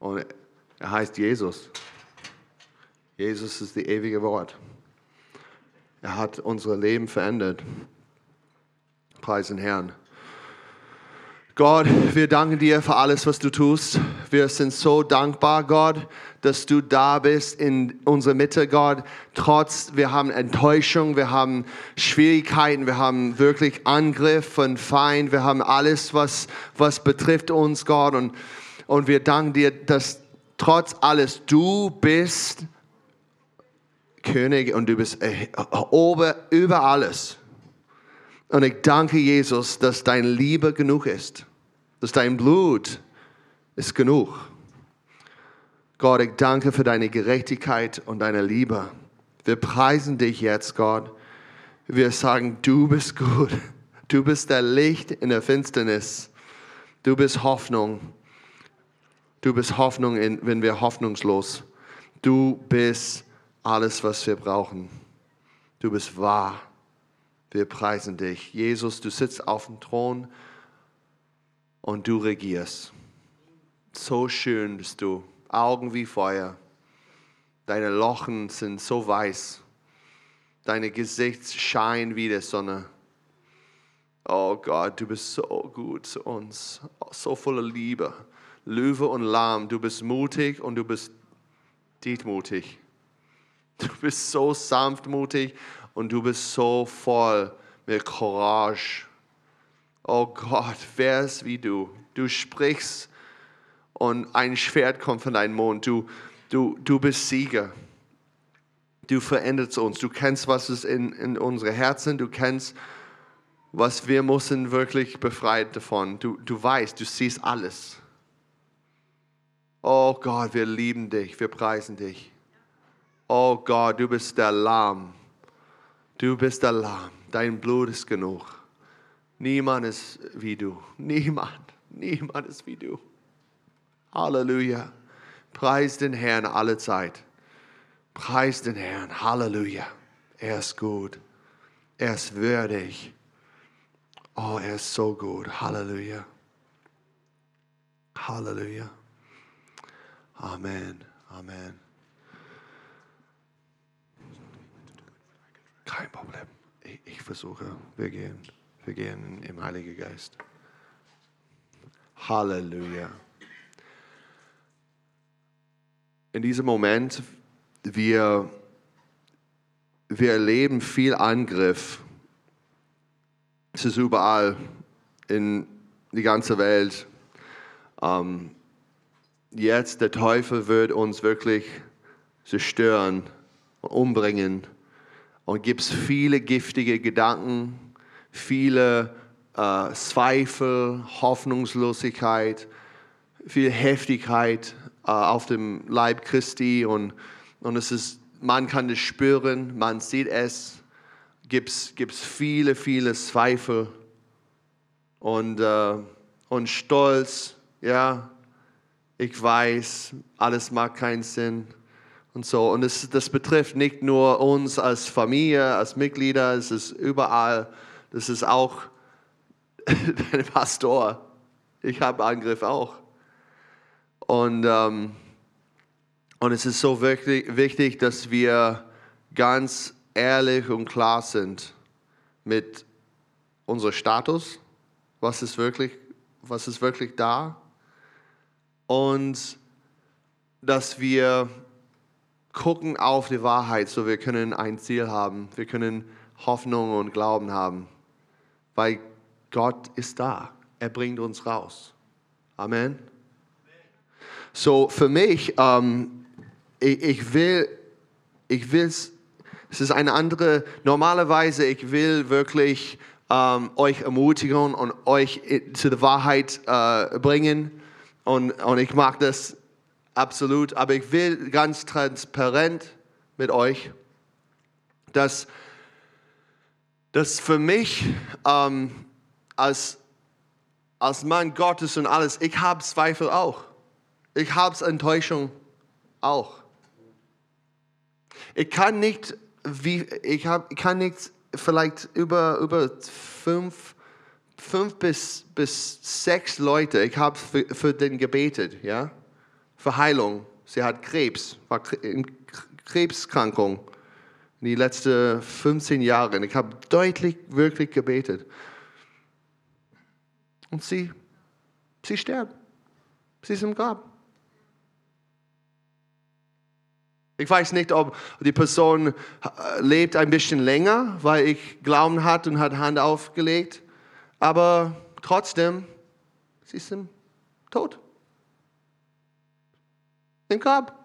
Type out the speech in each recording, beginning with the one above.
Und er heißt Jesus. Jesus ist die ewige Wort. Er hat unser Leben verändert. Preis den Herrn. Gott, wir danken dir für alles, was du tust. Wir sind so dankbar, Gott, dass du da bist in unserer Mitte, Gott. Trotz, wir haben Enttäuschung, wir haben Schwierigkeiten, wir haben wirklich Angriff von Feind, wir haben alles, was, was betrifft uns, Gott. Und, und wir danken dir, dass trotz alles du bist König und du bist äh, ober, über alles. Und ich danke Jesus, dass deine Liebe genug ist, dass dein Blut ist genug. Gott, ich danke für deine Gerechtigkeit und deine Liebe. Wir preisen dich jetzt, Gott. Wir sagen, du bist gut. Du bist der Licht in der Finsternis. Du bist Hoffnung. Du bist Hoffnung, wenn wir hoffnungslos. Du bist alles, was wir brauchen. Du bist wahr. Wir preisen dich. Jesus, du sitzt auf dem Thron und du regierst. So schön bist du. Augen wie Feuer. Deine Lochen sind so weiß. Deine Gesicht scheint wie die Sonne. Oh Gott, du bist so gut zu uns. So voller Liebe. Löwe und Lamm, du bist mutig und du bist dietmutig. Du bist so sanftmutig und du bist so voll mit Courage. Oh Gott, wer ist wie du? Du sprichst und ein Schwert kommt von deinem Mund. Du, du, du bist Sieger. Du veränderst uns. Du kennst, was ist in, in unsere Herzen. Du kennst, was wir müssen wirklich befreit davon. Du, du weißt, du siehst alles. Oh Gott, wir lieben dich. Wir preisen dich. Oh Gott, du bist der Lamm. Du bist der Lamm. Dein Blut ist genug. Niemand ist wie du. Niemand. Niemand ist wie du. Halleluja. Preis den Herrn alle Zeit. Preis den Herrn. Halleluja. Er ist gut. Er ist würdig. Oh, er ist so gut. Halleluja. Halleluja. Amen. Amen. Kein Problem. Ich, ich versuche. Wir gehen. Wir gehen im Heiligen Geist. Halleluja. In diesem Moment, wir, wir erleben viel Angriff. Es ist überall in die ganze Welt. Ähm, jetzt der Teufel wird uns wirklich zerstören und umbringen und gibt es viele giftige Gedanken, viele äh, Zweifel, Hoffnungslosigkeit, viel Heftigkeit äh, auf dem Leib Christi und, und es ist, man kann es spüren, man sieht es, gibt es viele, viele Zweifel und, äh, und Stolz, ja, ich weiß, alles macht keinen Sinn und so. Und das, das betrifft nicht nur uns als Familie, als Mitglieder, es ist überall. Das ist auch dein Pastor. Ich habe Angriff auch. Und, ähm, und es ist so wirklich wichtig, dass wir ganz ehrlich und klar sind mit unserem Status, was ist wirklich, was ist wirklich da und dass wir gucken auf die Wahrheit, so wir können ein Ziel haben. Wir können Hoffnung und Glauben haben, weil Gott ist da. Er bringt uns raus. Amen. So für mich, ähm, ich, ich will, ich will, es ist eine andere, normalerweise, ich will wirklich ähm, euch ermutigen und euch zu der Wahrheit äh, bringen. Und, und ich mag das absolut. Aber ich will ganz transparent mit euch, dass, dass für mich ähm, als, als Mann Gottes und alles, ich habe Zweifel auch. Ich habe Enttäuschung auch. Ich kann nicht, wie, ich, hab, ich kann nicht vielleicht über, über fünf, fünf bis, bis sechs Leute, ich habe für, für den gebetet, ja für Heilung. Sie hat Krebs, war in Krebskrankung in die letzten 15 Jahre. Ich habe deutlich, wirklich gebetet. Und sie, sie stirbt. Sie ist im Grab. Ich weiß nicht, ob die Person äh, lebt ein bisschen länger, weil ich Glauben hat und hat Hand aufgelegt. Aber trotzdem, sie ist im Tod. Im Grab.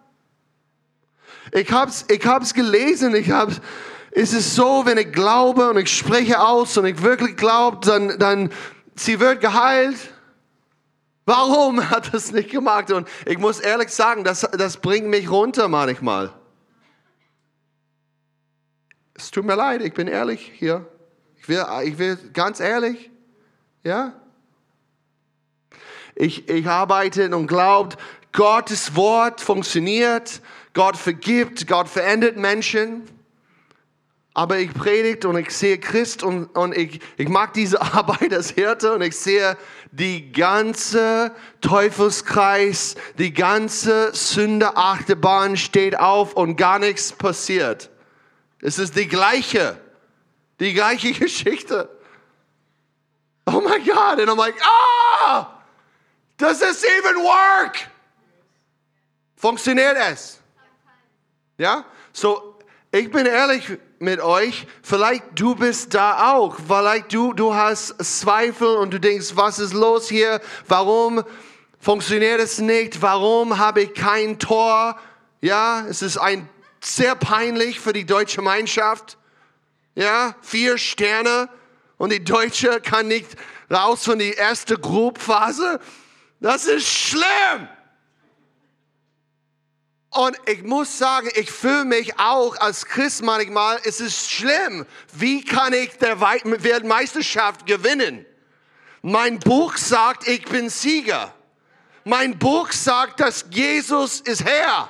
Ich habe es ich hab's gelesen, ich hab's, es ist so, wenn ich glaube und ich spreche aus und ich wirklich glaube, dann, dann sie wird geheilt. Warum hat es nicht gemacht? Und ich muss ehrlich sagen, das, das bringt mich runter manchmal. Es tut mir leid, ich bin ehrlich hier. Ich will, ich will ganz ehrlich, ja. Ich, ich arbeite und glaubt, Gottes Wort funktioniert, Gott vergibt, Gott verändert Menschen. Aber ich predige und ich sehe Christ und, und ich, ich mag diese Arbeit als Hirte und ich sehe die ganze Teufelskreis, die ganze Sündeachterbahn steht auf und gar nichts passiert. Es ist die gleiche, die gleiche Geschichte. Oh my God. And I'm like, ah, does this even work? Funktioniert es? Ja? So, ich bin ehrlich mit euch, vielleicht du bist da auch, vielleicht du, du hast Zweifel und du denkst, was ist los hier? Warum funktioniert es nicht? Warum habe ich kein Tor? Ja, es ist ein sehr peinlich für die deutsche Mannschaft. Ja, vier Sterne und die Deutsche kann nicht raus von die erste Gruppenphase. Das ist schlimm. Und ich muss sagen, ich fühle mich auch als Christ manchmal, es ist schlimm. Wie kann ich der Weltmeisterschaft gewinnen? Mein Buch sagt, ich bin Sieger. Mein Buch sagt, dass Jesus ist Herr.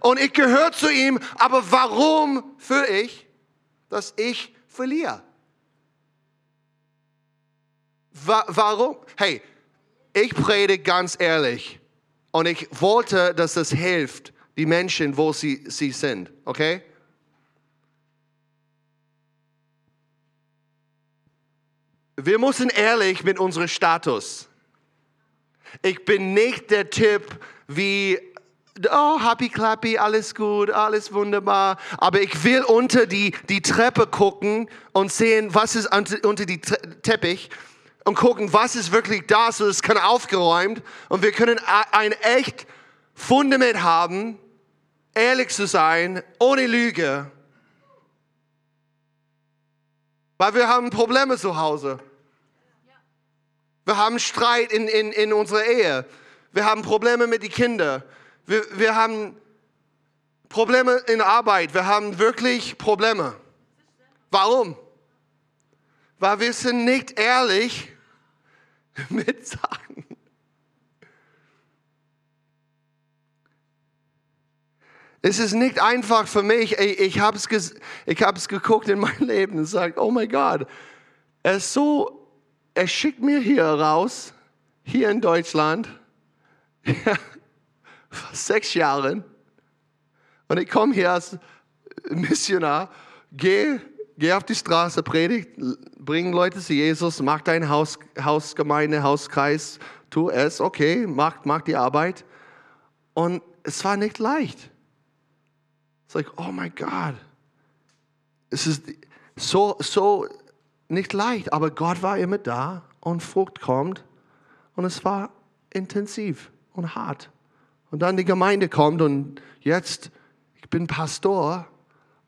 Und ich gehöre zu ihm. Aber warum fühle ich, dass ich verliere? Warum? Hey, ich predige ganz ehrlich. Und ich wollte, dass das hilft die Menschen, wo sie, sie sind. Okay? Wir müssen ehrlich mit unserem Status. Ich bin nicht der Typ wie, oh, happy clappy, alles gut, alles wunderbar. Aber ich will unter die, die Treppe gucken und sehen, was ist unter die Teppich und gucken, was ist wirklich da, so es kann aufgeräumt und wir können ein echt Fundament haben, ehrlich zu sein, ohne Lüge. Weil wir haben Probleme zu Hause. Wir haben Streit in, in, in unserer Ehe. Wir haben Probleme mit den Kindern. Wir, wir haben Probleme in Arbeit. Wir haben wirklich Probleme. Warum? Weil wir sind nicht ehrlich mit Sachen. Es ist nicht einfach für mich. Ich, ich habe es geguckt in mein Leben und gesagt, oh mein Gott, er ist so, er schickt mir hier raus, hier in Deutschland, vor sechs Jahren. Und ich komme hier als Missionar, gehe geh auf die Straße, predigt, bring Leute zu Jesus, mach dein Haus, Hausgemeinde, Hauskreis, tu es, okay, mach, mach die Arbeit. Und es war nicht leicht. It's like, oh my God. Es ist so, so nicht leicht, aber Gott war immer da und Frucht kommt und es war intensiv und hart. Und dann die Gemeinde kommt und jetzt, ich bin Pastor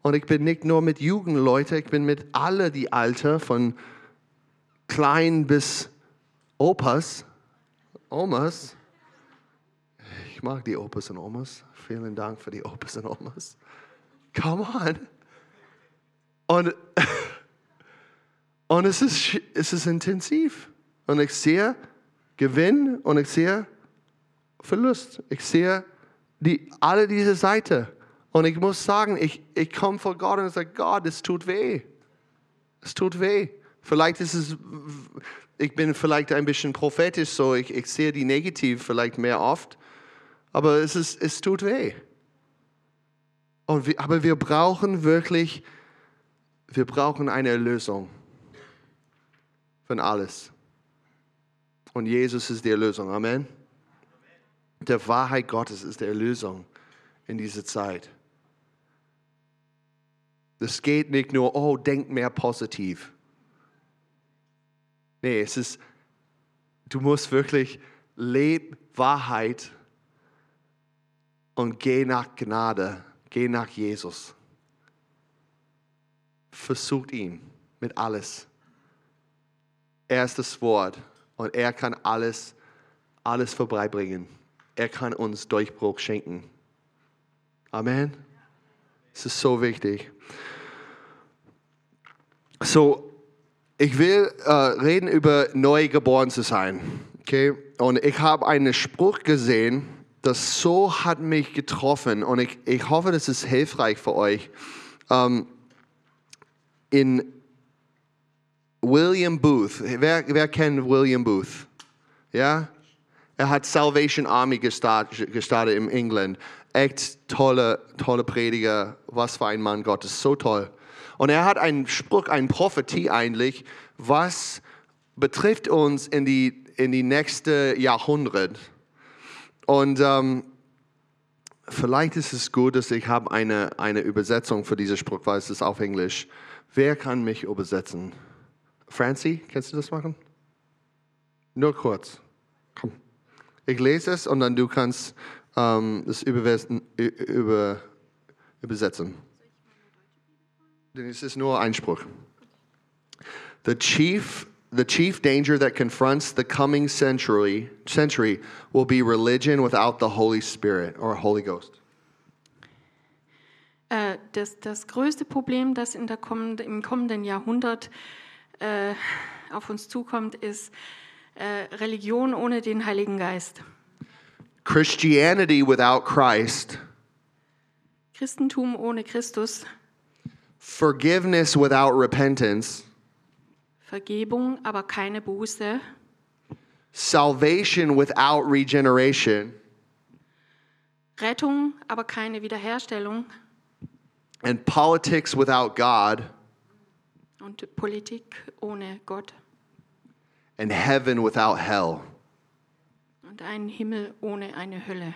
und ich bin nicht nur mit Jugendleuten, ich bin mit alle die Alter, von klein bis Opas, Omas. Ich mag die Opas und Omas. Vielen Dank für die Opas und Omas. Come on. Und, und es, ist, es ist intensiv. Und ich sehe Gewinn und ich sehe Verlust. Ich sehe die, alle diese Seiten. Und ich muss sagen, ich, ich komme vor Gott und sage, Gott, es tut weh. Es tut weh. Vielleicht ist es, ich bin vielleicht ein bisschen prophetisch, so ich, ich sehe die negativ vielleicht mehr oft. aber es, ist, es tut weh. Und wir, aber wir brauchen wirklich, wir brauchen eine Erlösung von alles. Und Jesus ist die Erlösung. Amen. Der Wahrheit Gottes ist die Erlösung in dieser Zeit. Es geht nicht nur, oh, denk mehr positiv. Nee, es ist, du musst wirklich leben Wahrheit und geh nach Gnade, geh nach Jesus. Versucht ihn mit alles. Er ist das Wort und er kann alles, alles vorbeibringen. Er kann uns Durchbruch schenken. Amen. Es ist so wichtig. So, ich will äh, reden über neu geboren zu sein. Okay? Und ich habe einen Spruch gesehen, das so hat mich getroffen und ich, ich hoffe, das ist hilfreich für euch. Ähm, in William Booth, wer, wer kennt William Booth? Ja? Er hat Salvation Army gestartet, gestartet in England. Echt tolle, tolle Prediger. Was für ein Mann Gottes. So toll. Und er hat einen Spruch, eine Prophetie eigentlich, was betrifft uns in die, in die nächste Jahrhundert. Und ähm, vielleicht ist es gut, dass ich habe eine, eine Übersetzung für diesen Spruch, weil es ist auf Englisch. Wer kann mich übersetzen? Francie, kannst du das machen? Nur kurz. Komm. Ich lese es und dann du kannst ähm, übersetzen. Über, übersetzen. Denn es ist nur ein Spruch. The chief, the chief danger that confronts the coming century, century will be religion without the Holy Spirit or Holy Ghost. Äh, das, das größte Problem, das in der kommende, im kommenden Jahrhundert äh, auf uns zukommt, ist äh, Religion ohne den Heiligen Geist. Christianity without Christ, Christentum ohne Christus, forgiveness without repentance, Vergebung, aber keine Buße, salvation without regeneration, Rettung, aber keine Wiederherstellung. And politics without God, und Politik ohne Gott. And heaven without hell. Und ein Himmel ohne eine Hölle.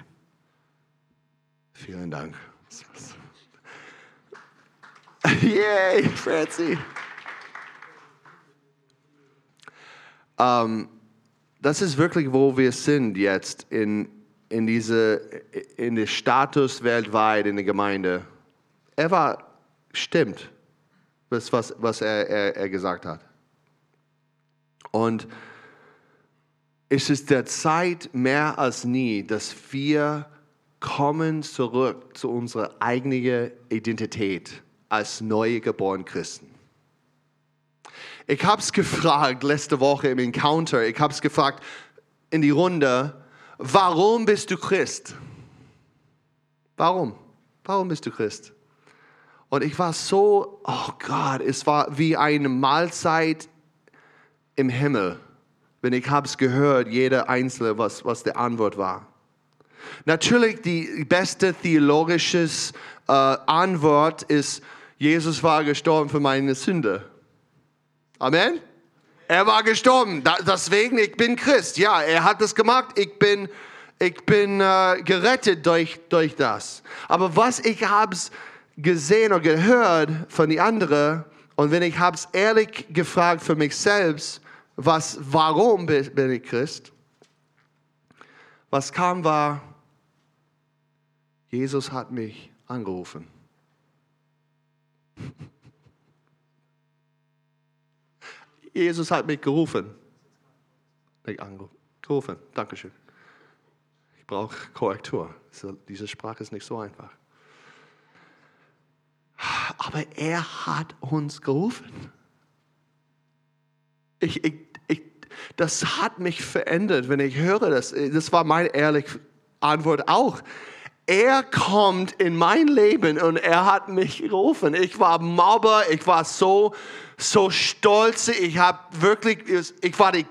Vielen Dank. Yay, Francie. Ähm, das ist wirklich, wo wir sind jetzt in, in, diese, in der Status weltweit in der Gemeinde. Er war, stimmt, was, was er, er, er gesagt hat. Und es ist der Zeit mehr als nie, dass wir kommen zurück zu unserer eigenen Identität als neue geborene Christen. Ich habe es gefragt letzte Woche im Encounter, ich habe es gefragt in die Runde, warum bist du Christ? Warum? Warum bist du Christ? Und ich war so, oh Gott, es war wie eine Mahlzeit im Himmel, wenn ich habe es gehört, jeder Einzelne, was, was die Antwort war. Natürlich die beste theologische äh, Antwort ist, Jesus war gestorben für meine Sünde. Amen. Er war gestorben, da, deswegen ich bin Christ. Ja, er hat das gemacht. Ich bin, ich bin äh, gerettet durch, durch das. Aber was ich habe gesehen und gehört von den anderen und wenn ich habe es ehrlich gefragt für mich selbst, was, warum bin ich Christ? Was kam war, Jesus hat mich angerufen. Jesus hat mich gerufen. Nicht angerufen. Dankeschön. Ich brauche Korrektur. Diese Sprache ist nicht so einfach. Aber er hat uns gerufen. Ich, ich, ich, das hat mich verändert, wenn ich höre das. Das war meine ehrliche Antwort auch. Er kommt in mein Leben und er hat mich gerufen. Ich war Mauber, ich war so, so stolz. Ich habe wirklich, ich war der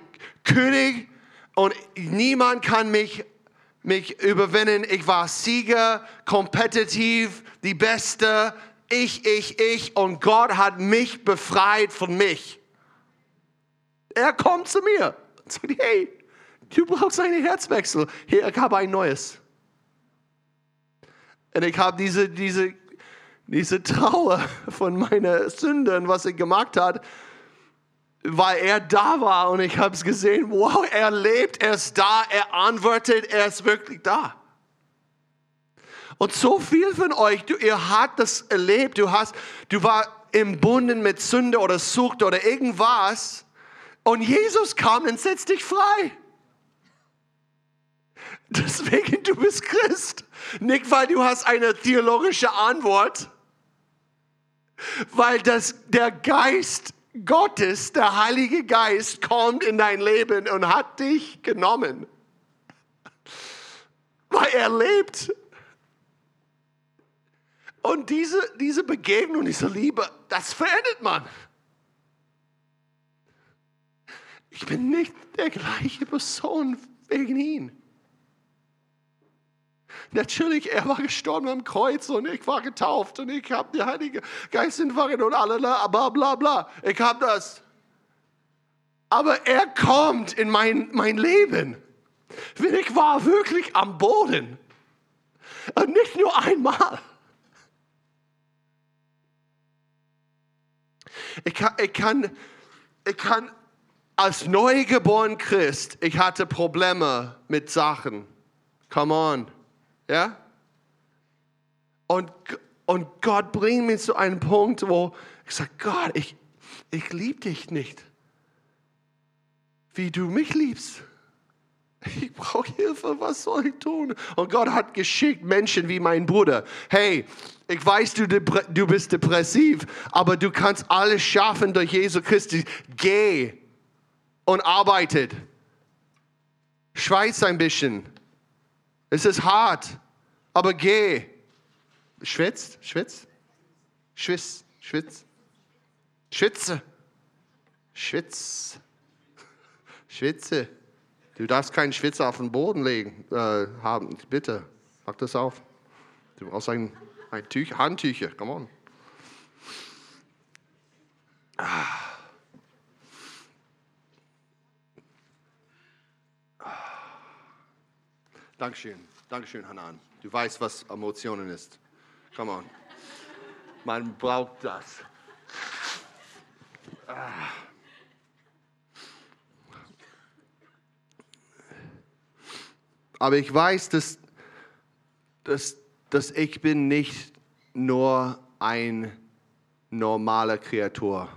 König und niemand kann mich mich überwinden. Ich war Sieger, kompetitiv, die Beste. Ich, ich, ich. Und Gott hat mich befreit von mich. Er kommt zu mir und sagt, hey, du brauchst einen Herzwechsel. Hier, ich habe ein neues. Und ich habe diese, diese, diese Trauer von meiner Sünden, was er gemacht hat, weil er da war und ich habe es gesehen, wow, er lebt, er ist da, er antwortet, er ist wirklich da. Und so viel von euch, du, ihr habt das erlebt, du hast, du war im Bunden mit Sünde oder Sucht oder irgendwas und Jesus kam und setzt dich frei. Deswegen, du bist Christ. Nicht, weil du hast eine theologische Antwort, weil das, der Geist Gottes, der Heilige Geist, kommt in dein Leben und hat dich genommen. Weil er lebt. Und diese, diese Begegnung, diese Liebe, das verändert man. Ich bin nicht der gleiche Person wegen ihn. Natürlich, er war gestorben am Kreuz und ich war getauft und ich habe die Heilige Geist empfangen und alle, bla bla bla. Ich habe das. Aber er kommt in mein, mein Leben. Wenn ich war wirklich am Boden. Und nicht nur einmal. Ich kann, ich kann, ich kann als neugeboren Christ, ich hatte Probleme mit Sachen. Come on. Ja? Und, und Gott bringt mich zu einem Punkt, wo ich sage, Gott, ich, ich liebe dich nicht, wie du mich liebst. Ich brauche Hilfe, was soll ich tun? Und Gott hat geschickt Menschen wie mein Bruder. Hey, ich weiß, du, du bist depressiv, aber du kannst alles schaffen durch Jesu Christus. Geh und arbeitet. Schweiz ein bisschen. Es ist hart, aber geh. Schwitzt, schwitzt, schwitzt, schwitzt, schwitze, schwitz, schwitze. Du darfst keinen Schwitzer auf den Boden legen, äh, haben. Bitte, mach das auf. Du brauchst ein, ein Tüch, Handtücher, come on. Ah. Dankeschön. Dankeschön, Hanan. Du weißt, was Emotionen ist. Come on. Man braucht das. Ah. Aber ich weiß, dass, dass, dass ich bin nicht nur ein normaler Kreatur.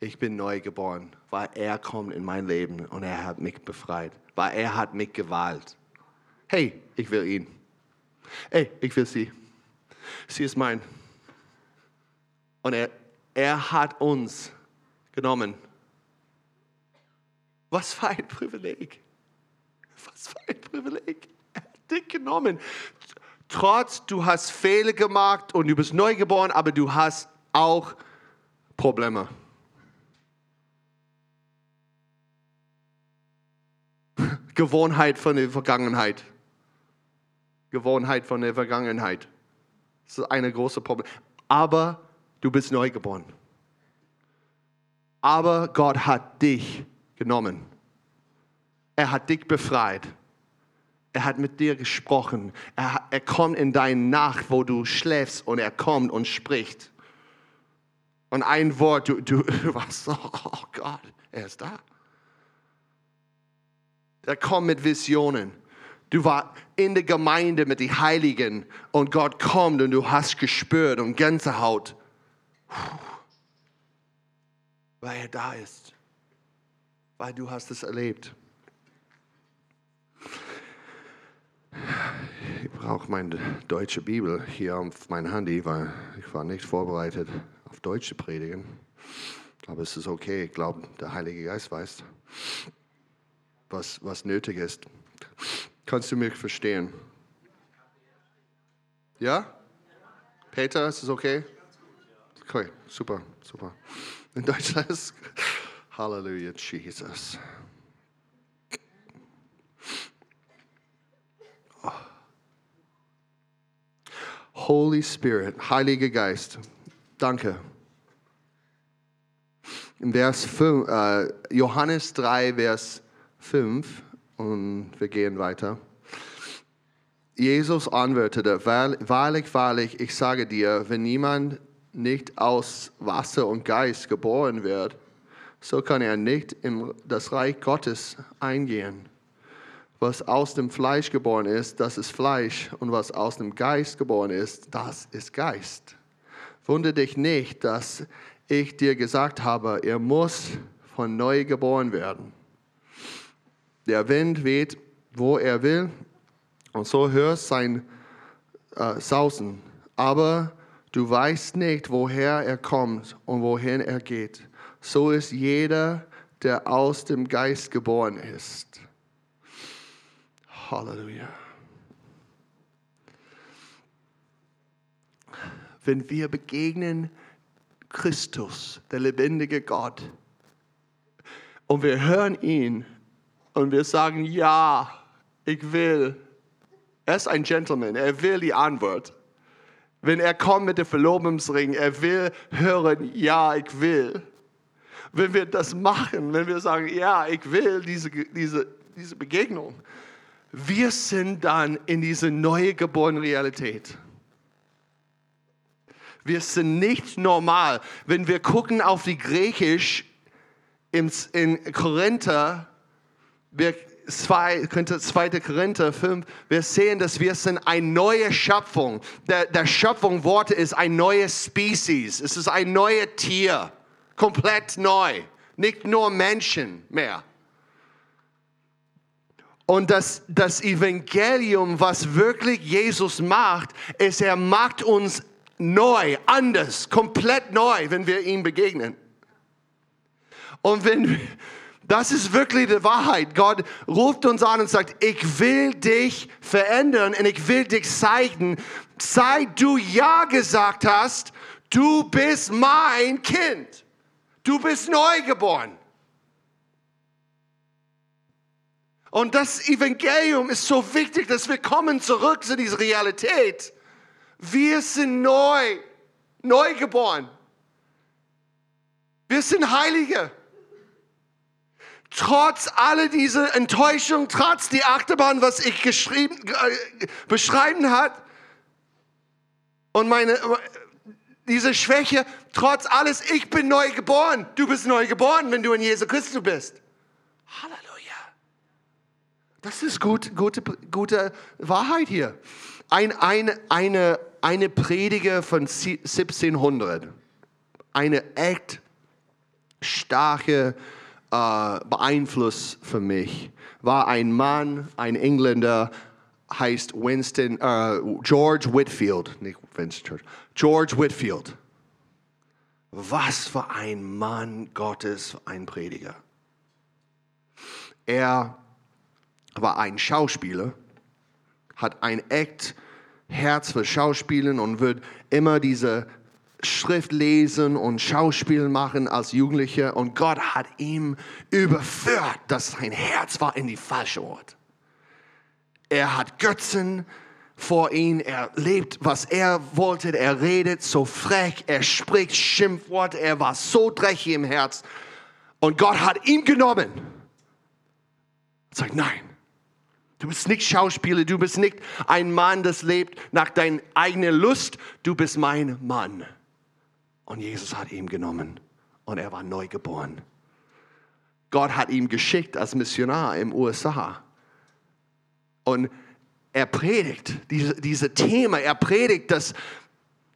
Ich bin neu geboren, weil er kommt in mein Leben und er hat mich befreit, weil er hat mich gewalt hey, ich will ihn. Hey, ich will sie. Sie ist mein. Und er, er hat uns genommen. Was für ein Privileg. Was für ein Privileg. Er hat dich genommen. Trotz, du hast Fehler gemacht und du bist neu geboren, aber du hast auch Probleme. Gewohnheit von der Vergangenheit. Gewohnheit von der Vergangenheit. Das ist eine große Problem. Aber du bist neu geboren. Aber Gott hat dich genommen. Er hat dich befreit. Er hat mit dir gesprochen. Er, er kommt in deine Nacht, wo du schläfst und er kommt und spricht. Und ein Wort, du, du, du warst, oh, oh Gott, er ist da. Er kommt mit Visionen. Du warst in der Gemeinde mit den Heiligen und Gott kommt und du hast gespürt und Gänsehaut, weil er da ist, weil du hast es erlebt. Ich brauche meine deutsche Bibel hier auf mein Handy, weil ich war nicht vorbereitet auf deutsche Predigen. Aber es ist okay, ich glaube, der Heilige Geist weiß, was, was nötig ist. Kannst du mich verstehen? Ja? Peter, ist es okay? Okay, super, super. In Deutschland ist Halleluja, Jesus. Holy Spirit, Heiliger Geist, danke. In Vers 5, äh, Johannes 3, Vers 5 und wir gehen weiter. Jesus antwortete, wahrlich, wahrlich, ich sage dir, wenn jemand nicht aus Wasser und Geist geboren wird, so kann er nicht in das Reich Gottes eingehen. Was aus dem Fleisch geboren ist, das ist Fleisch, und was aus dem Geist geboren ist, das ist Geist. Wundere dich nicht, dass ich dir gesagt habe, er muss von neu geboren werden. Der Wind weht, wo er will, und so hörst sein äh, Sausen. Aber du weißt nicht, woher er kommt und wohin er geht. So ist jeder, der aus dem Geist geboren ist. Halleluja. Wenn wir begegnen Christus, der lebendige Gott, und wir hören ihn und wir sagen, ja, ich will. Er ist ein Gentleman, er will die Antwort. Wenn er kommt mit dem Verlobungsring, er will hören, ja, ich will. Wenn wir das machen, wenn wir sagen, ja, ich will diese, diese, diese Begegnung, wir sind dann in diese neue geborene Realität. Wir sind nicht normal. Wenn wir gucken auf die Griechisch in Korinther, wir, 2, 2. Korinther 5, wir sehen, dass wir sind eine neue Schöpfung. Der, der Schöpfung Worte ist ein neues Species. Es ist ein neues Tier. Komplett neu. Nicht nur Menschen mehr. Und das, das Evangelium, was wirklich Jesus macht, ist, er macht uns neu, anders, komplett neu, wenn wir ihm begegnen. Und wenn, das ist wirklich die Wahrheit. Gott ruft uns an und sagt, ich will dich verändern und ich will dich zeigen, seit du Ja gesagt hast, du bist mein Kind. Du bist neugeboren. Und das Evangelium ist so wichtig, dass wir kommen zurück zu dieser Realität. Wir sind neu, neu geboren. Wir sind Heilige. Trotz aller dieser Enttäuschung, trotz die Achterbahn, was ich geschrieben, äh, beschreiben hat, und meine, diese Schwäche, trotz alles, ich bin neu geboren. Du bist neu geboren, wenn du in Jesu Christus bist. Halleluja. Das ist gut, gute, gute Wahrheit hier. Ein, eine, eine, eine Prediger von 1700, eine echt starke äh, Beeinfluss für mich, war ein Mann, ein Engländer, heißt Winston, äh, George Whitfield, nicht Winston George Whitfield. Was für ein Mann Gottes, ein Prediger. Er war ein Schauspieler, hat ein echt Herz für Schauspielen und wird immer diese Schrift lesen und Schauspiel machen als Jugendlicher. Und Gott hat ihm überführt, dass sein Herz war in die falsche Ort. Er hat Götzen vor ihm, er lebt, was er wollte, er redet so frech, er spricht Schimpfworte, er war so dreckig im Herz. Und Gott hat ihn genommen. Sagt, nein, Du bist nicht Schauspieler, du bist nicht ein Mann, das lebt nach deiner eigenen Lust, du bist mein Mann. Und Jesus hat ihn genommen und er war neu geboren. Gott hat ihn geschickt als Missionar im USA. Und er predigt diese, diese Thema, er predigt, dass,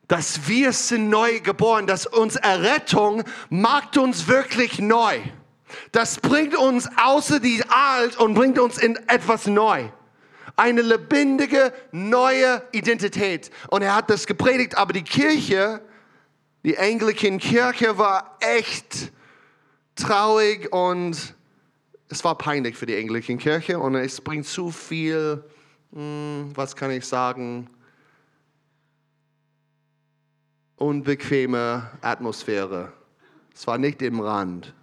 dass wir sind neu geboren, dass uns Errettung macht uns wirklich neu. Das bringt uns außer die Alt und bringt uns in etwas neu. Eine lebendige, neue Identität. Und er hat das gepredigt, aber die Kirche, die Anglican Kirche war echt traurig und es war peinlich für die Anglican Kirche und es bringt zu viel, hm, was kann ich sagen, unbequeme Atmosphäre. Es war nicht im Rand.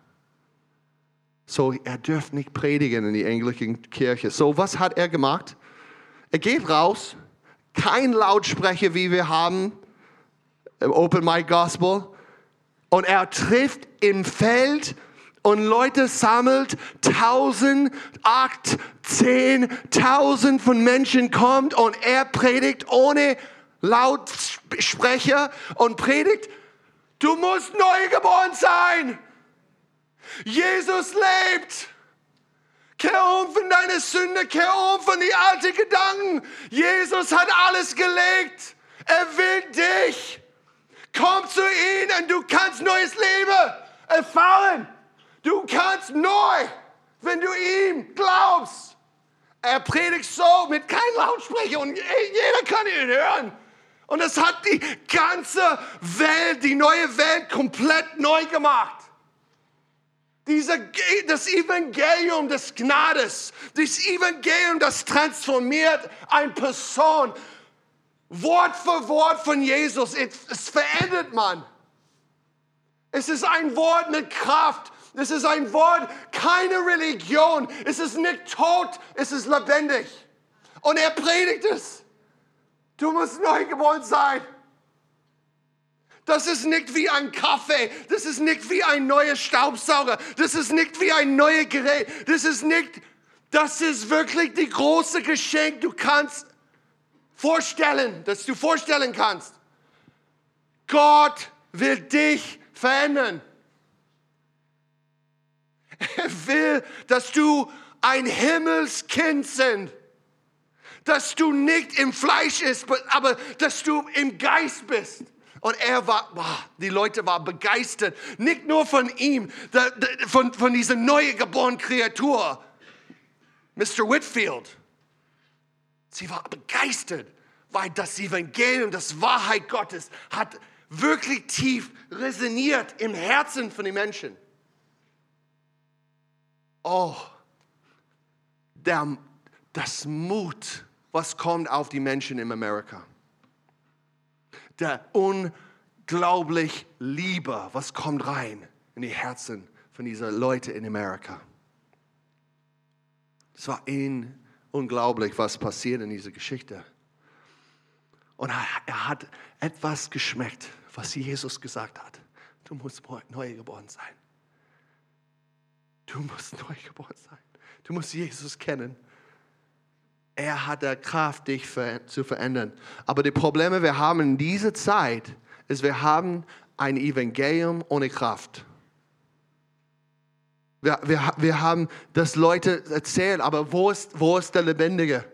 So, er dürft nicht predigen in die englische Kirche. So, was hat er gemacht? Er geht raus, kein Lautsprecher, wie wir haben im Open Mic Gospel. Und er trifft im Feld und Leute sammelt, tausend, acht, zehn, tausend von Menschen kommt und er predigt ohne Lautsprecher und predigt, du musst neu geboren sein. Jesus lebt. Kehr um von deiner Sünde, kehr um von die alten Gedanken. Jesus hat alles gelegt. Er will dich. Komm zu ihm und du kannst neues Leben erfahren. Du kannst neu, wenn du ihm glaubst. Er predigt so mit keinem Lautsprecher und jeder kann ihn hören. Und es hat die ganze Welt, die neue Welt komplett neu gemacht. Diese, das Evangelium des Gnades, das Evangelium, das transformiert eine Person. Wort für Wort von Jesus, es verändert man. Es ist ein Wort mit Kraft. Es ist ein Wort, keine Religion. Es ist nicht tot, es ist lebendig. Und er predigt es. Du musst neu geboren sein. Das ist nicht wie ein Kaffee. Das ist nicht wie ein neuer Staubsauger. Das ist nicht wie ein neues Gerät. Das ist nicht, das ist wirklich die große Geschenk. Du kannst vorstellen, dass du vorstellen kannst. Gott will dich verändern. Er will, dass du ein Himmelskind sind. Dass du nicht im Fleisch bist, aber dass du im Geist bist. Und er war, die Leute waren begeistert. Nicht nur von ihm, von, von dieser neu geborenen Kreatur, Mr. Whitfield. Sie war begeistert, weil das Evangelium, das Wahrheit Gottes hat wirklich tief resoniert im Herzen von den Menschen. Oh, der, das Mut, was kommt auf die Menschen in Amerika der unglaublich Liebe, was kommt rein in die Herzen von diesen Leuten in Amerika. Es war ihnen unglaublich, was passiert in dieser Geschichte. Und er hat etwas geschmeckt, was Jesus gesagt hat. Du musst neu geboren sein. Du musst neu geboren sein. Du musst Jesus kennen. Er hat der Kraft, dich zu verändern. Aber die Probleme, wir haben in dieser Zeit, ist, wir haben ein Evangelium ohne Kraft. Wir, wir, wir haben das Leute erzählt, aber wo ist, wo ist der Lebendige?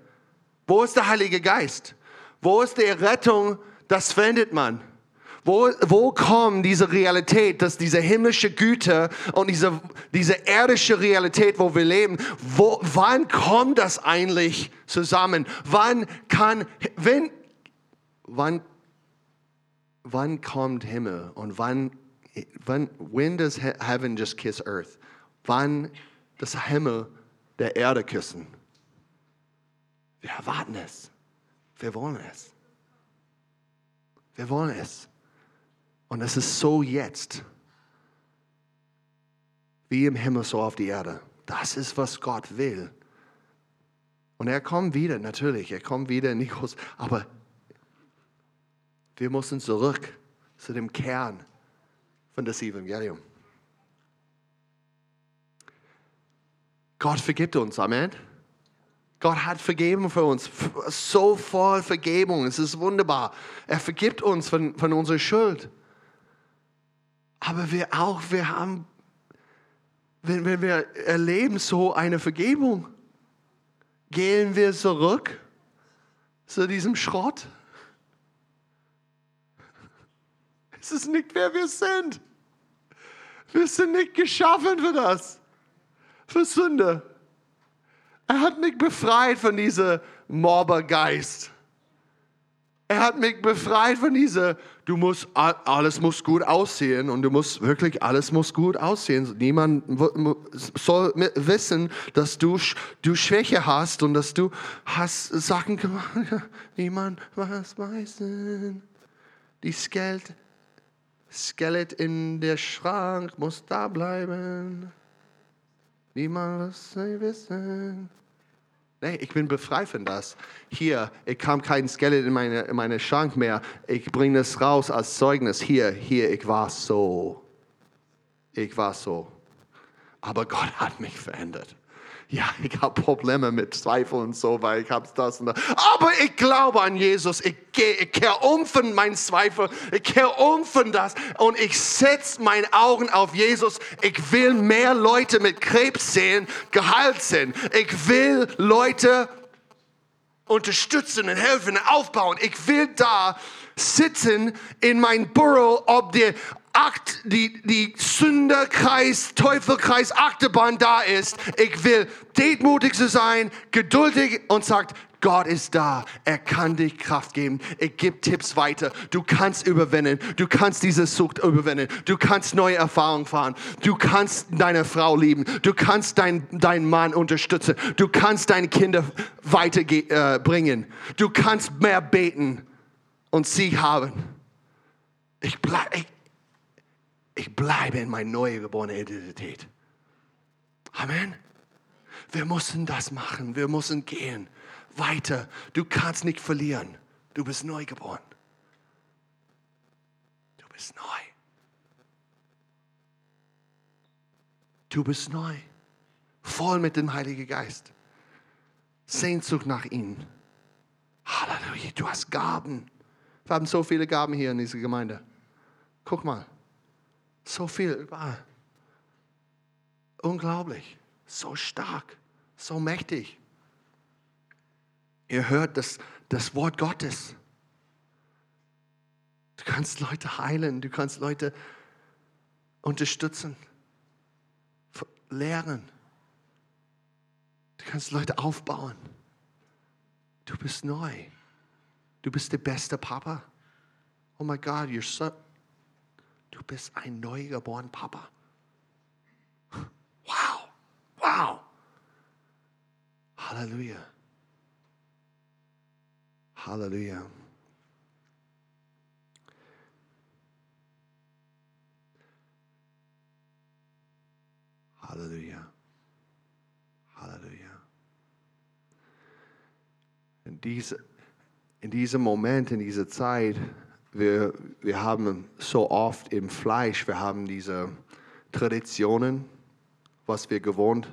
Wo ist der Heilige Geist? Wo ist die Rettung? Das findet man. Wo, wo kommt diese Realität, dass diese himmlische Güte und diese, diese irdische Realität, wo wir leben, wo, wann kommt das eigentlich zusammen? Wann kann, wenn, wann, wann kommt Himmel und wann, wann, when does heaven just kiss earth? Wann das Himmel der Erde küssen? Wir erwarten es. Wir wollen es. Wir wollen es. Und es ist so jetzt, wie im Himmel, so auf die Erde. Das ist, was Gott will. Und er kommt wieder, natürlich, er kommt wieder in Groß, aber wir müssen zurück zu dem Kern von das Evangelium. Gott vergibt uns, Amen. Gott hat vergeben für uns, so voll Vergebung, es ist wunderbar. Er vergibt uns von, von unserer Schuld. Aber wir auch, wir haben, wenn, wenn wir erleben so eine Vergebung, gehen wir zurück zu diesem Schrott. Es ist nicht, wer wir sind. Wir sind nicht geschaffen für das, für Sünde. Er hat mich befreit von diesem Mobbergeist. Er hat mich befreit von dieser, du musst, alles muss gut aussehen und du musst wirklich, alles muss gut aussehen. Niemand soll wissen, dass du, du Schwäche hast und dass du hast Sachen gemacht. Niemand was weiß. Die Skelett, Skelett in der Schrank muss da bleiben. Niemand was wissen. Nee, ich bin befreit von das. Hier, ich kam kein Skelett in meine, in meine Schrank mehr. Ich bringe das raus als Zeugnis. Hier, hier, ich war so. Ich war so. Aber Gott hat mich verändert. Ja, ich habe Probleme mit Zweifel und so, weil ich habe das und das. Aber ich glaube an Jesus. Ich, gehe, ich kehre um von meinen Zweifeln. Ich kehre um von das. Und ich setze meine Augen auf Jesus. Ich will mehr Leute mit Krebs sehen, geheilt sind. Ich will Leute unterstützen und helfen und aufbauen. Ich will da sitzen in mein Büro, ob der Akt, die, die Sünderkreis, Teufelkreis, Achterbahn da ist. Ich will demütig zu sein, geduldig und sagt, Gott ist da. Er kann dich Kraft geben. Er gibt Tipps weiter. Du kannst überwinden. Du kannst diese Sucht überwinden. Du kannst neue Erfahrungen fahren. Du kannst deine Frau lieben. Du kannst deinen dein Mann unterstützen. Du kannst deine Kinder weiterbringen. Äh, du kannst mehr beten und sie haben. Ich bleibe, ich bleibe in meiner neu geborenen Identität. Amen. Wir müssen das machen. Wir müssen gehen. Weiter. Du kannst nicht verlieren. Du bist neu geboren. Du bist neu. Du bist neu. Voll mit dem Heiligen Geist. Sehnsucht nach ihm. Halleluja. Du hast Gaben. Wir haben so viele Gaben hier in dieser Gemeinde. Guck mal. So viel überall. Unglaublich. So stark. So mächtig. Ihr hört das, das Wort Gottes. Du kannst Leute heilen. Du kannst Leute unterstützen. Lehren. Du kannst Leute aufbauen. Du bist neu. Du bist der beste Papa. Oh my God, you're so, Du bist ein neugeborener Papa. Wow, wow. Halleluja. Halleluja. Halleluja. Halleluja. In, diese, in diesem Moment, in dieser Zeit, wir, wir haben so oft im Fleisch, wir haben diese Traditionen, was wir gewohnt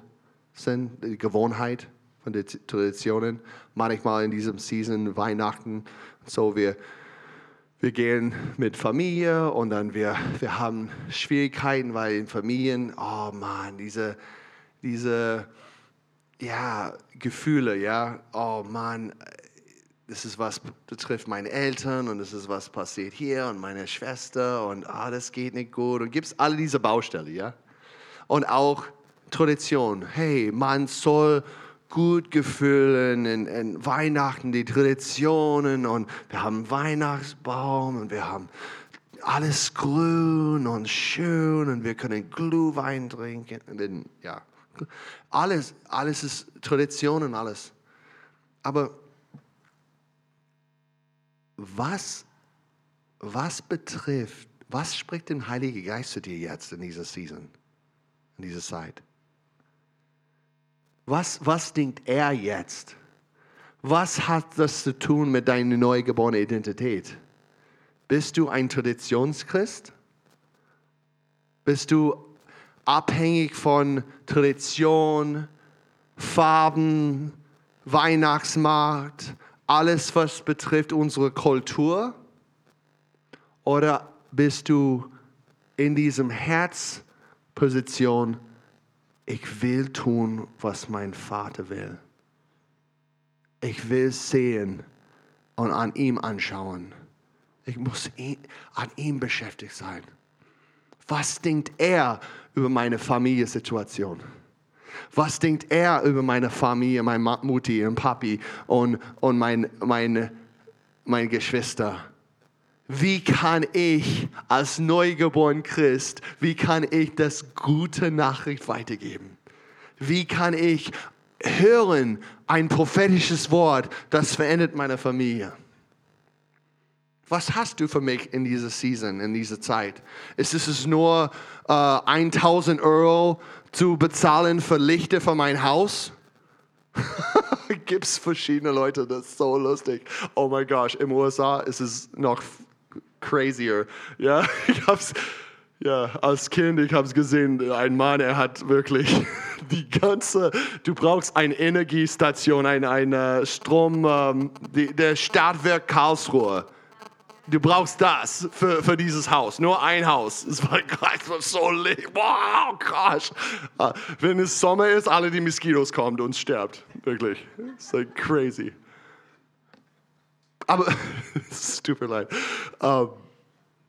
sind, die Gewohnheit von den Traditionen. Manchmal in diesem Season, Weihnachten, so wir, wir gehen mit Familie und dann wir, wir haben Schwierigkeiten, weil in Familien, oh Mann, diese, diese ja, Gefühle, ja, oh Mann, das ist was betrifft meine Eltern und das ist was passiert hier und meine Schwester und ah, das geht nicht gut und gibt es alle diese Baustelle, ja? Und auch Tradition. Hey, man soll gut gefühlen in, in Weihnachten, die Traditionen und wir haben Weihnachtsbaum und wir haben alles grün und schön und wir können Glühwein trinken. Ja, alles, alles ist Tradition und alles. Aber was, was betrifft, was spricht den Heilige Geist zu dir jetzt in dieser Season, in dieser Zeit? Was, was denkt er jetzt? Was hat das zu tun mit deiner neugeborenen Identität? Bist du ein Traditionschrist? Bist du abhängig von Tradition, Farben, Weihnachtsmarkt, alles, was betrifft unsere Kultur? Oder bist du in diesem Herzposition, ich will tun, was mein Vater will. Ich will sehen und an ihm anschauen. Ich muss an ihm beschäftigt sein. Was denkt er über meine Familiensituation? Was denkt er über meine Familie, meine Mutti und Papi und, und meine, meine, meine Geschwister? Wie kann ich als neugeboren Christ, wie kann ich das gute Nachricht weitergeben? Wie kann ich hören ein prophetisches Wort, das verändert meine Familie? Was hast du für mich in dieser Season, in dieser Zeit? Ist es nur äh, 1000 Euro zu bezahlen für Lichter für mein Haus? Gibt es verschiedene Leute, das ist so lustig. Oh mein Gott, im USA ist es noch crazier. Ja, ich hab's, ja, als Kind, ich habe es gesehen, ein Mann, er hat wirklich die ganze, du brauchst eine Energiestation, eine, eine Strom, ähm, die, der Stadtwerk Karlsruhe du brauchst das für, für dieses Haus. Nur ein Haus. Es war, es war so lieb. Wow, krass. Ah, wenn es Sommer ist, alle die Moskitos kommen und sterbt. Wirklich. It's like crazy. Aber, es tut leid. Um,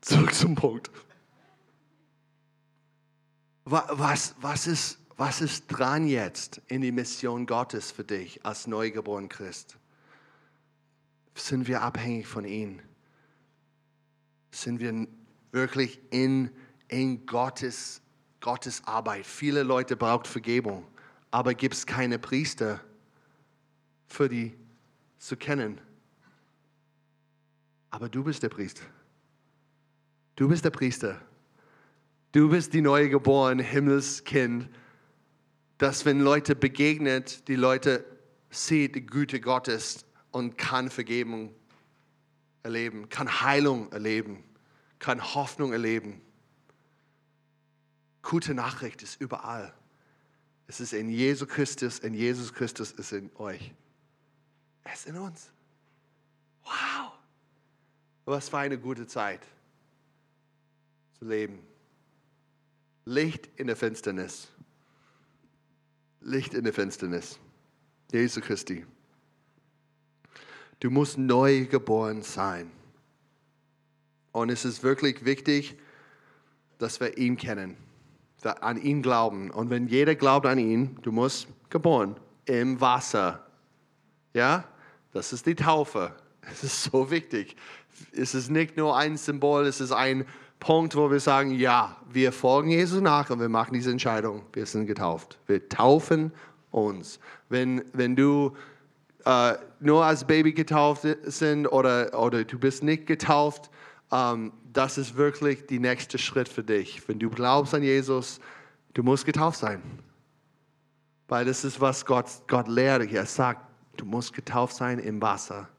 zurück zum Punkt. Was, was, ist, was ist dran jetzt in die Mission Gottes für dich als neugeborener Christ? Sind wir abhängig von ihm? Sind wir wirklich in, in Gottes, Gottes Arbeit. Viele Leute brauchen Vergebung, aber gibt es keine Priester für die zu kennen. Aber du bist der Priester. Du bist der Priester. Du bist die neue geborene Himmelskind, dass wenn Leute begegnet, die Leute sehen die Güte Gottes und kann Vergebung erleben, kann Heilung erleben, kann Hoffnung erleben. Gute Nachricht ist überall. Es ist in Jesus Christus, in Jesus Christus ist in euch. Er ist in uns. Wow! Was für eine gute Zeit zu leben. Licht in der Finsternis. Licht in der Finsternis. Jesus Christi. Du musst neu geboren sein. Und es ist wirklich wichtig, dass wir ihn kennen, an ihn glauben. Und wenn jeder glaubt an ihn, du musst geboren im Wasser. Ja, das ist die Taufe. Es ist so wichtig. Es ist nicht nur ein Symbol, es ist ein Punkt, wo wir sagen, ja, wir folgen Jesus nach und wir machen diese Entscheidung. Wir sind getauft. Wir taufen uns. Wenn, wenn du äh, nur als Baby getauft sind oder, oder du bist nicht getauft, ähm, das ist wirklich der nächste Schritt für dich. Wenn du glaubst an Jesus, du musst getauft sein. Weil das ist, was Gott, Gott lehrt. Er sagt, du musst getauft sein im Wasser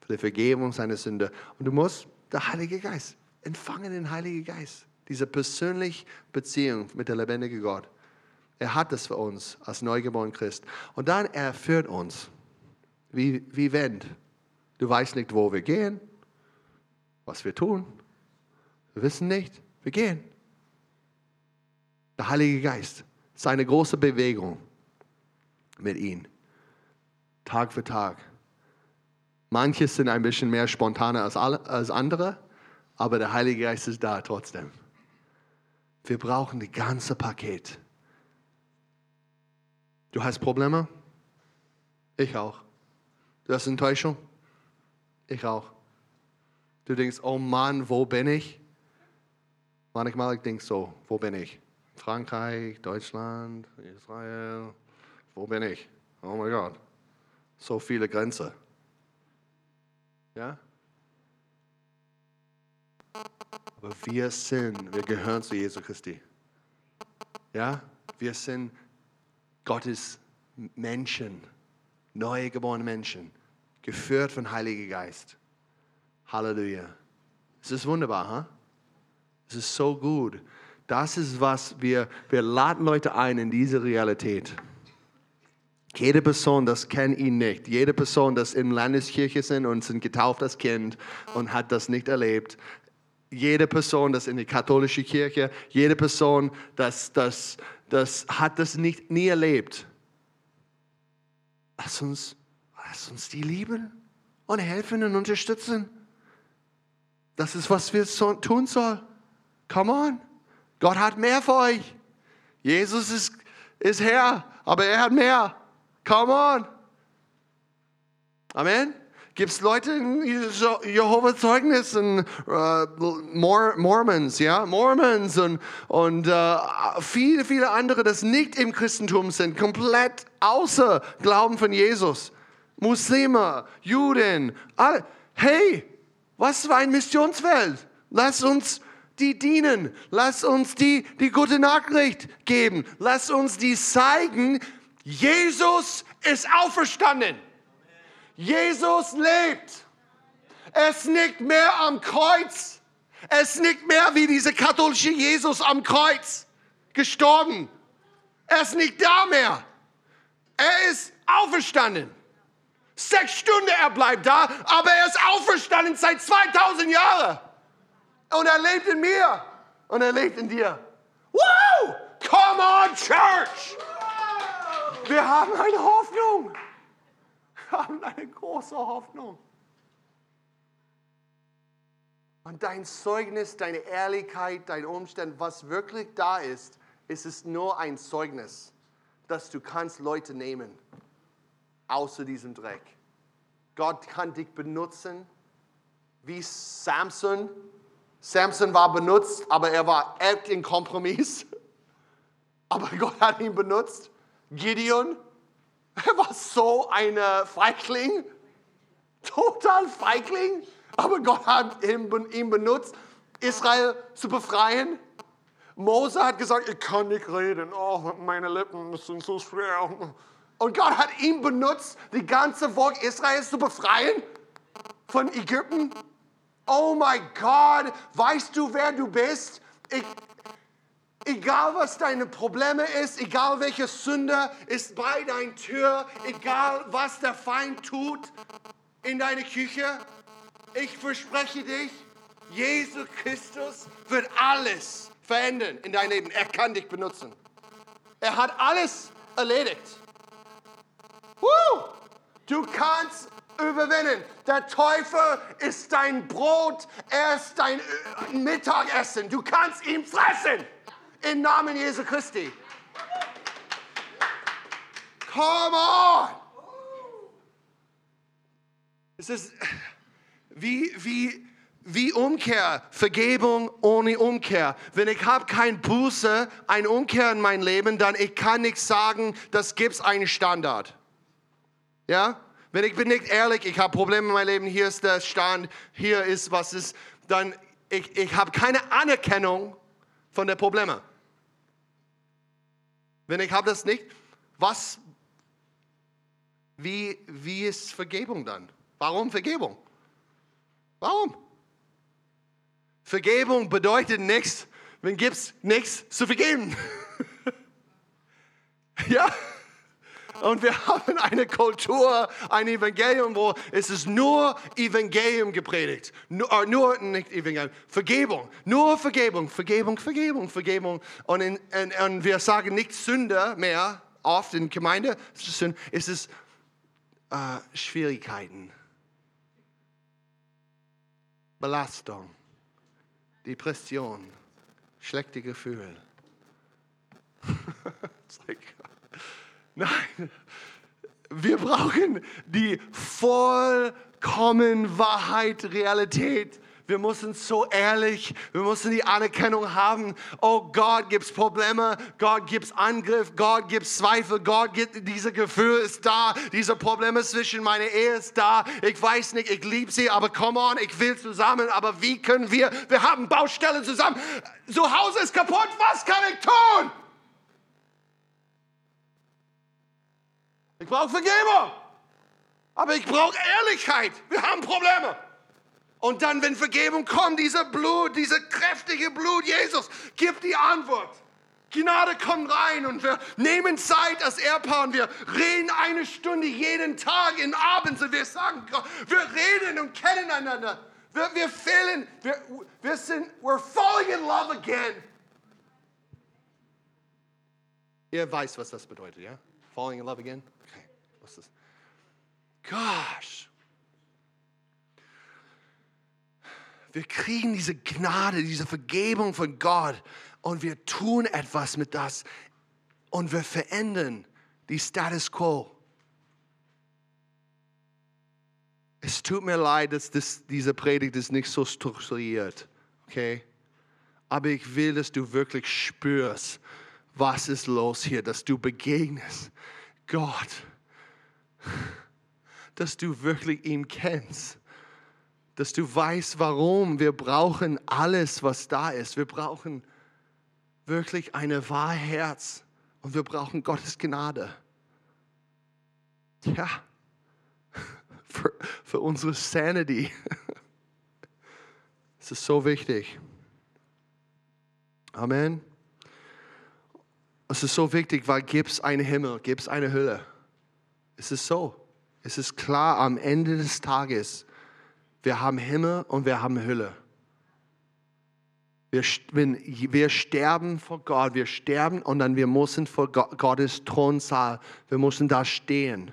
für die Vergebung seiner Sünde. Und du musst der Heilige Geist empfangen, den Heiligen Geist. Diese persönliche Beziehung mit der lebendigen Gott. Er hat das für uns als neugeborener Christ. Und dann er führt uns wie, wie wenn. Du weißt nicht, wo wir gehen, was wir tun. Wir wissen nicht, wir gehen. Der Heilige Geist ist eine große Bewegung mit ihm. Tag für Tag. Manche sind ein bisschen mehr spontaner als, alle, als andere, aber der Heilige Geist ist da trotzdem. Wir brauchen das ganze Paket. Du hast Probleme? Ich auch. Du hast Enttäuschung? Ich auch. Du denkst, oh Mann, wo bin ich? Manchmal denkst du so, wo bin ich? Frankreich, Deutschland, Israel, wo bin ich? Oh mein Gott, so viele Grenzen. Ja? Aber wir sind, wir gehören zu Jesu Christi. Ja? Wir sind Gottes Menschen neue geborene Menschen, geführt von Heiliger Geist. Halleluja. Es ist wunderbar, huh? es ist so gut. Das ist was wir, wir laden Leute ein in diese Realität. Jede Person, das kennt ihn nicht. Jede Person, das in Landeskirche sind und sind getauft als Kind und hat das nicht erlebt. Jede Person, das in die katholische Kirche, jede Person, das, das, das hat das nicht, nie erlebt. Lass uns, lass uns die lieben und helfen und unterstützen. Das ist, was wir so tun sollen. Come on. Gott hat mehr für euch. Jesus ist, ist Herr, aber er hat mehr. Come on. Amen. Gibt es Leute in Jehovas Zeugnis und äh, Mormons, ja, Mormons und, und äh, viele, viele andere, das nicht im Christentum sind, komplett außer Glauben von Jesus. Muslime, Juden, alle. Hey, was für ein Missionsfeld. Lass uns die dienen. Lass uns die, die gute Nachricht geben. Lass uns die zeigen, Jesus ist auferstanden. Jesus lebt. Ist nicht mehr am Kreuz. Ist nicht mehr wie dieser katholische Jesus am Kreuz gestorben. Er ist nicht da mehr. Er ist auferstanden. Sechs Stunden er bleibt da, aber er ist auferstanden seit 2000 Jahren. Und er lebt in mir und er lebt in dir. Woo! Come on, Church! Wir haben eine Hoffnung. Haben eine große Hoffnung. Und dein Zeugnis, deine Ehrlichkeit, dein Umstand, was wirklich da ist, ist es nur ein Zeugnis, dass du kannst Leute nehmen außer diesem Dreck. Gott kann dich benutzen wie Samson. Samson war benutzt, aber er war echt in Kompromiss. Aber Gott hat ihn benutzt. Gideon, er war so ein Feigling, total Feigling, aber Gott hat ihn, benutzt, Israel zu befreien. Mose hat gesagt, ich kann nicht reden, oh, meine Lippen sind so schwer. Und Gott hat ihn benutzt, die ganze Volk Israels zu befreien von Ägypten. Oh mein Gott, weißt du, wer du bist? Ich, egal was deine Probleme ist, egal welche Sünde ist bei deiner Tür, egal was der Feind tut in deiner Küche, ich verspreche dich, Jesus Christus wird alles verändern in deinem Leben. Er kann dich benutzen. Er hat alles erledigt. Woo! Du kannst überwinden. Der Teufel ist dein Brot, er ist dein Mittagessen. Du kannst ihn fressen. Im Namen Jesu Christi. Come on! Es ist wie, wie, wie Umkehr, Vergebung ohne Umkehr. Wenn ich habe kein Buße, ein Umkehr in mein Leben, dann ich kann nicht sagen, das gibt einen Standard. Ja? Wenn ich bin nicht ehrlich, ich habe Probleme in meinem Leben, hier ist der Stand, hier ist was ist, dann ich, ich habe keine Anerkennung von den Problemen. Wenn ich habe das nicht, was, wie, wie ist Vergebung dann? Warum Vergebung? Warum? Vergebung bedeutet nichts, wenn es nichts zu vergeben. ja? Und wir haben eine Kultur, ein Evangelium, wo es ist nur Evangelium gepredigt. Nur, äh, nur nicht Evangelium, Vergebung. Nur Vergebung, Vergebung, Vergebung, Vergebung. Und, in, und, und wir sagen nicht Sünde mehr, oft in Gemeinde. Es ist äh, Schwierigkeiten, Belastung, Depression, schlechte Gefühle. like, Nein, wir brauchen die vollkommen Wahrheit, Realität. Wir müssen so ehrlich, wir müssen die Anerkennung haben. Oh Gott, gibt es Probleme, Gott gibt es Angriff, Gott gibt es Zweifel, Gott gibt diese Gefühl ist da, diese Probleme zwischen meiner Ehe ist da. Ich weiß nicht, ich liebe sie, aber come on, ich will zusammen. Aber wie können wir? Wir haben Baustellen zusammen. Zu Hause ist kaputt. Was kann ich tun? Ich brauche Vergebung. Aber ich brauche Ehrlichkeit. Wir haben Probleme. Und dann, wenn Vergebung kommt, dieser Blut, dieser kräftige Blut Jesus, gibt die Antwort. Gnade kommt rein und wir nehmen Zeit als Ehepaar und wir reden eine Stunde jeden Tag in Abends und wir sagen, wir reden und kennen einander. Wir, wir fehlen, wir, wir sind, we're falling in love again. Ihr weiß, was das bedeutet, ja? Falling in love again? Gosh. Wir kriegen diese Gnade, diese Vergebung von Gott und wir tun etwas mit das und wir verändern die Status quo. Es tut mir leid, dass das, diese Predigt ist nicht so strukturiert, okay? Aber ich will, dass du wirklich spürst, was ist los hier, dass du begegnest. Gott dass du wirklich ihn kennst. Dass du weißt, warum. Wir brauchen alles, was da ist. Wir brauchen wirklich ein wahres Herz und wir brauchen Gottes Gnade. Ja, für, für unsere Sanity. Es ist so wichtig. Amen. Es ist so wichtig, weil gibt es einen Himmel, gibt es eine Hölle. Es ist so. Es ist klar am Ende des Tages, wir haben Himmel und wir haben Hölle. Wir, wenn, wir sterben vor Gott, wir sterben und dann wir müssen vor Gottes Thronsaal, wir müssen da stehen.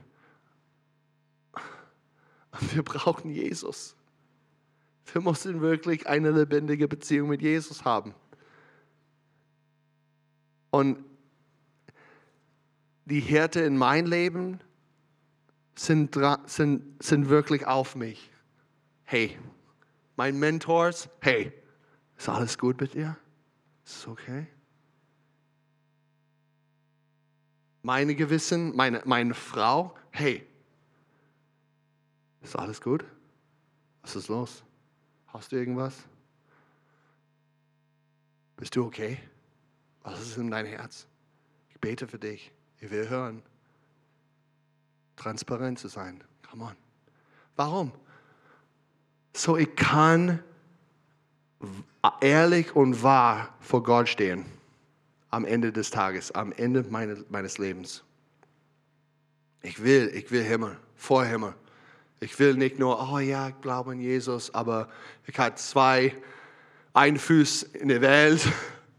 Wir brauchen Jesus. Wir müssen wirklich eine lebendige Beziehung mit Jesus haben. Und die Härte in mein Leben sind, sind, sind wirklich auf mich. Hey, mein Mentors, hey, ist alles gut mit dir? Ist es okay? Meine Gewissen, meine, meine Frau, hey, ist alles gut? Was ist los? Hast du irgendwas? Bist du okay? Was ist in dein Herz? Ich bete für dich. Ich will hören. Transparent zu sein. Come on. Warum? So ich kann ehrlich und wahr vor Gott stehen. Am Ende des Tages, am Ende meines, meines Lebens. Ich will, ich will Himmel, vor Himmel. Ich will nicht nur, oh ja, ich glaube an Jesus, aber ich habe zwei, ein Fuß in der Welt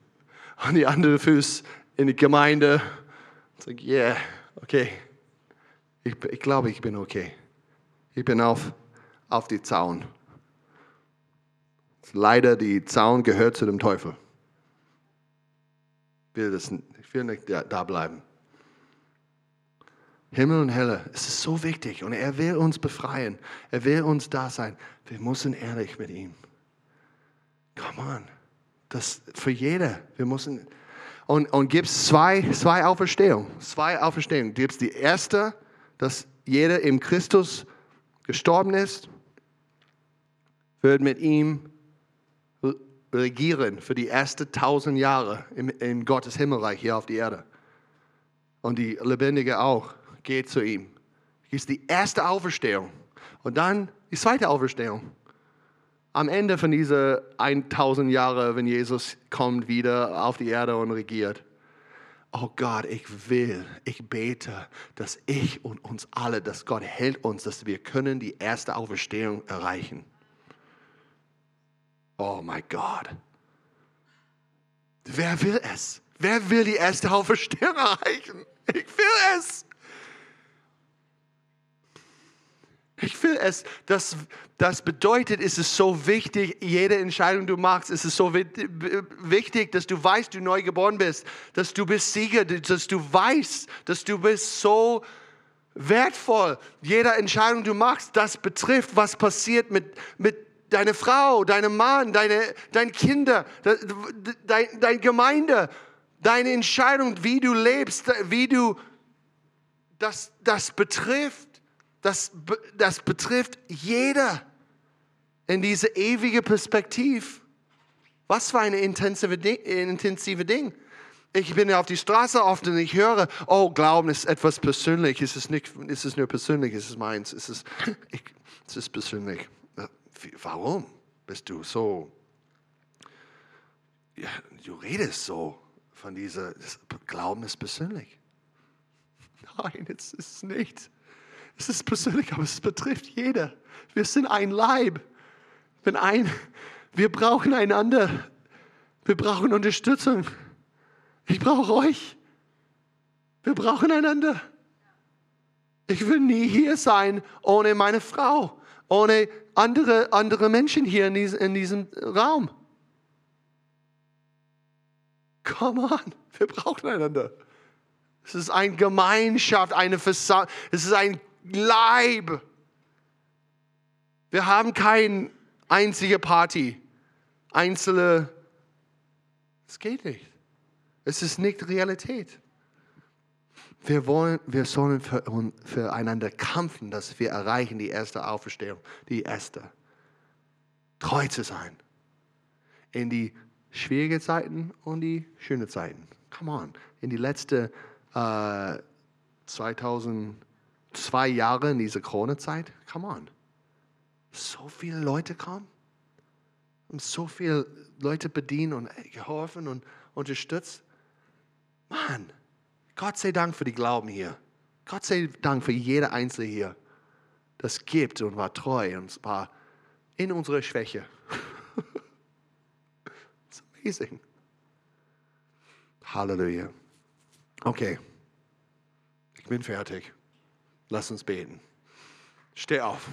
und die andere Fuß in der Gemeinde. Ich sage, yeah, okay. Ich, ich glaube, ich bin okay. Ich bin auf, auf die Zaun. Leider, die Zaun gehört zu dem Teufel. Ich will, das, ich will nicht da bleiben. Himmel und Hölle, es ist so wichtig und er will uns befreien. Er will uns da sein. Wir müssen ehrlich mit ihm. Come on. Das für jeder. Wir müssen. Und, und gibt es zwei, zwei Auferstehungen. Zwei Auferstehungen. Gibt es die erste, dass jeder im Christus gestorben ist, wird mit ihm regieren für die ersten tausend Jahre in, in Gottes Himmelreich hier auf der Erde. Und die Lebendige auch geht zu ihm. Das ist die erste Auferstehung. Und dann die zweite Auferstehung am Ende von dieser 1000 Jahre, wenn Jesus kommt wieder auf die Erde und regiert. Oh Gott, ich will, ich bete, dass ich und uns alle, dass Gott hält uns, dass wir können die erste Auferstehung erreichen. Oh mein Gott. Wer will es? Wer will die erste Auferstehung erreichen? Ich will es. Ich will es, das, das bedeutet, es ist so wichtig, jede Entscheidung, du machst, es ist so wichtig, dass du weißt, du neu geboren bist, dass du bist Sieger, dass du weißt, dass du bist so wertvoll. Jede Entscheidung, du machst, das betrifft, was passiert mit, mit deiner Frau, deinem Mann, deine, deine Kinder, deine, deine Gemeinde, deine Entscheidung, wie du lebst, wie du, das, das betrifft das, das betrifft jeder in diese ewige Perspektive. Was für eine intensive, intensive Ding. Ich bin auf die Straße oft und ich höre, oh, Glauben ist etwas Persönliches. Es ist, es nur persönlich, es ist meins. Es ist, es persönlich. Äh, warum bist du so? Ja, du redest so von dieser, Glauben ist persönlich. Nein, es ist nicht. Es ist persönlich, aber es betrifft jeder. Wir sind ein Leib. Wenn ein, wir brauchen einander. Wir brauchen Unterstützung. Ich brauche euch. Wir brauchen einander. Ich will nie hier sein ohne meine Frau, ohne andere, andere Menschen hier in diesem, in diesem Raum. Come on, wir brauchen einander. Es ist eine Gemeinschaft, eine Versammlung, es ist ein Leib. Wir haben keine einzige Party, einzelne. Es geht nicht. Es ist nicht Realität. Wir, wollen, wir sollen für, füreinander kämpfen, dass wir erreichen die erste Auferstehung, die erste. Treu zu sein. In die schwierigen Zeiten und die schönen Zeiten. Come on. In die letzten äh, 2000 zwei Jahre in dieser Corona-Zeit, come on. So viele Leute kommen und so viele Leute bedienen und geholfen und unterstützt. Mann, Gott sei Dank für die Glauben hier. Gott sei Dank für jede Einzelne hier, das gibt und war treu und war in unserer Schwäche. It's amazing. Halleluja. Okay, ich bin fertig. Lass uns beten. Steh auf.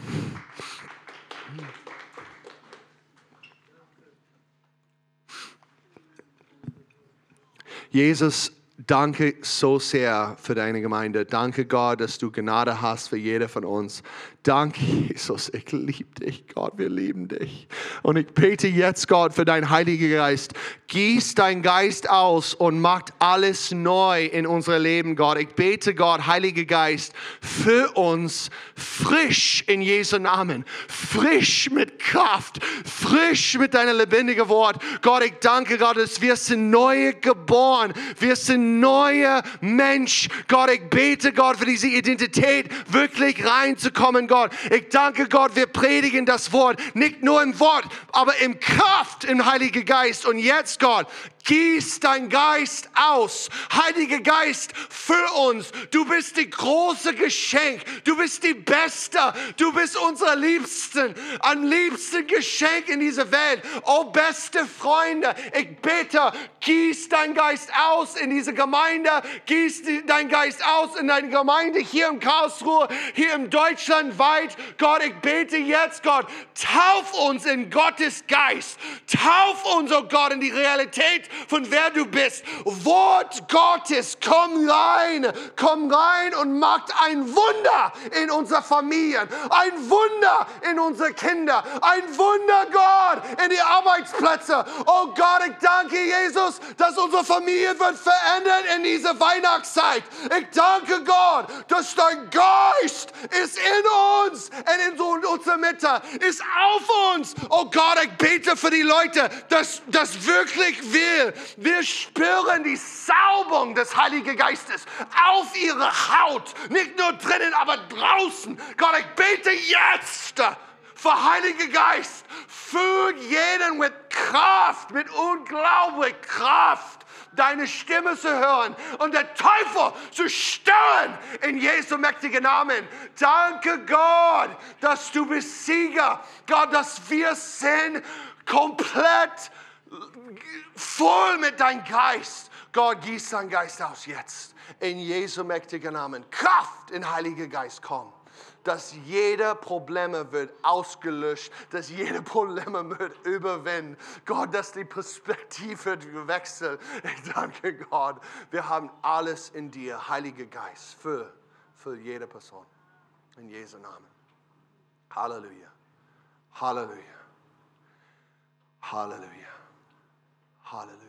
Jesus, danke so sehr für deine Gemeinde. Danke Gott, dass du Gnade hast für jeder von uns. Danke, Jesus, ich liebe dich, Gott, wir lieben dich. Und ich bete jetzt, Gott, für deinen Heiligen Geist. Gieß dein Geist aus und macht alles neu in unser Leben, Gott. Ich bete, Gott, Heiliger Geist, für uns frisch in Jesu Namen. Frisch mit Kraft, frisch mit deinem lebendigen Wort. Gott, ich danke, Gott, dass wir sind neu geboren. Wir sind neue Mensch. Gott, ich bete, Gott, für diese Identität wirklich reinzukommen, Gott. Ich danke Gott, wir predigen das Wort, nicht nur im Wort, aber im Kraft im Heiligen Geist. Und jetzt, Gott, gieß dein Geist aus. Heiliger Geist, für uns. Du bist die große Geschenk. Du bist die Beste. Du bist unser Liebsten. Am liebsten Geschenk in dieser Welt. Oh, beste Freunde, ich bete, gieß dein Geist aus in diese Gemeinde. Gieß dein Geist aus in deine Gemeinde hier in Karlsruhe, hier in Deutschland weit. Gott, ich bete jetzt, Gott, tauf uns in Gottes Geist. Tauf uns, oh Gott, in die Realität von wer du bist. Wort Gottes, komm rein, komm rein und macht ein Wunder in unserer Familien, ein Wunder in unsere Kinder, ein Wunder, Gott, in die Arbeitsplätze. Oh Gott, ich danke Jesus, dass unsere Familie wird verändert in dieser Weihnachtszeit. Ich danke Gott, dass dein Geist ist in uns und in unserer Mitte, ist auf uns. Oh Gott, ich bete für die Leute, dass das wirklich will. Wir spüren die Saubung des Heiligen Geistes auf ihre Haut, nicht nur drinnen, aber draußen. Gott, ich bete jetzt für Heiligen Geist, für jeden mit Kraft, mit unglaublich Kraft deine Stimme zu hören und der Teufel zu stören in Jesu mächtigen Namen. Danke Gott, dass du bist Sieger. Gott, dass wir sind komplett voll mit deinem Geist. Gott, gieß deinen Geist aus jetzt. In Jesu mächtigen Namen. Kraft in Heiliger Geist, komm dass jede Probleme wird ausgelöscht, dass jede Probleme wird überwinden. Gott, dass die Perspektive wird wechseln. Ich danke Gott. Wir haben alles in dir, Heiliger Geist, für, für jede Person. In Jesu Namen. Halleluja. Halleluja. Halleluja. Halleluja. Danke, Jesus.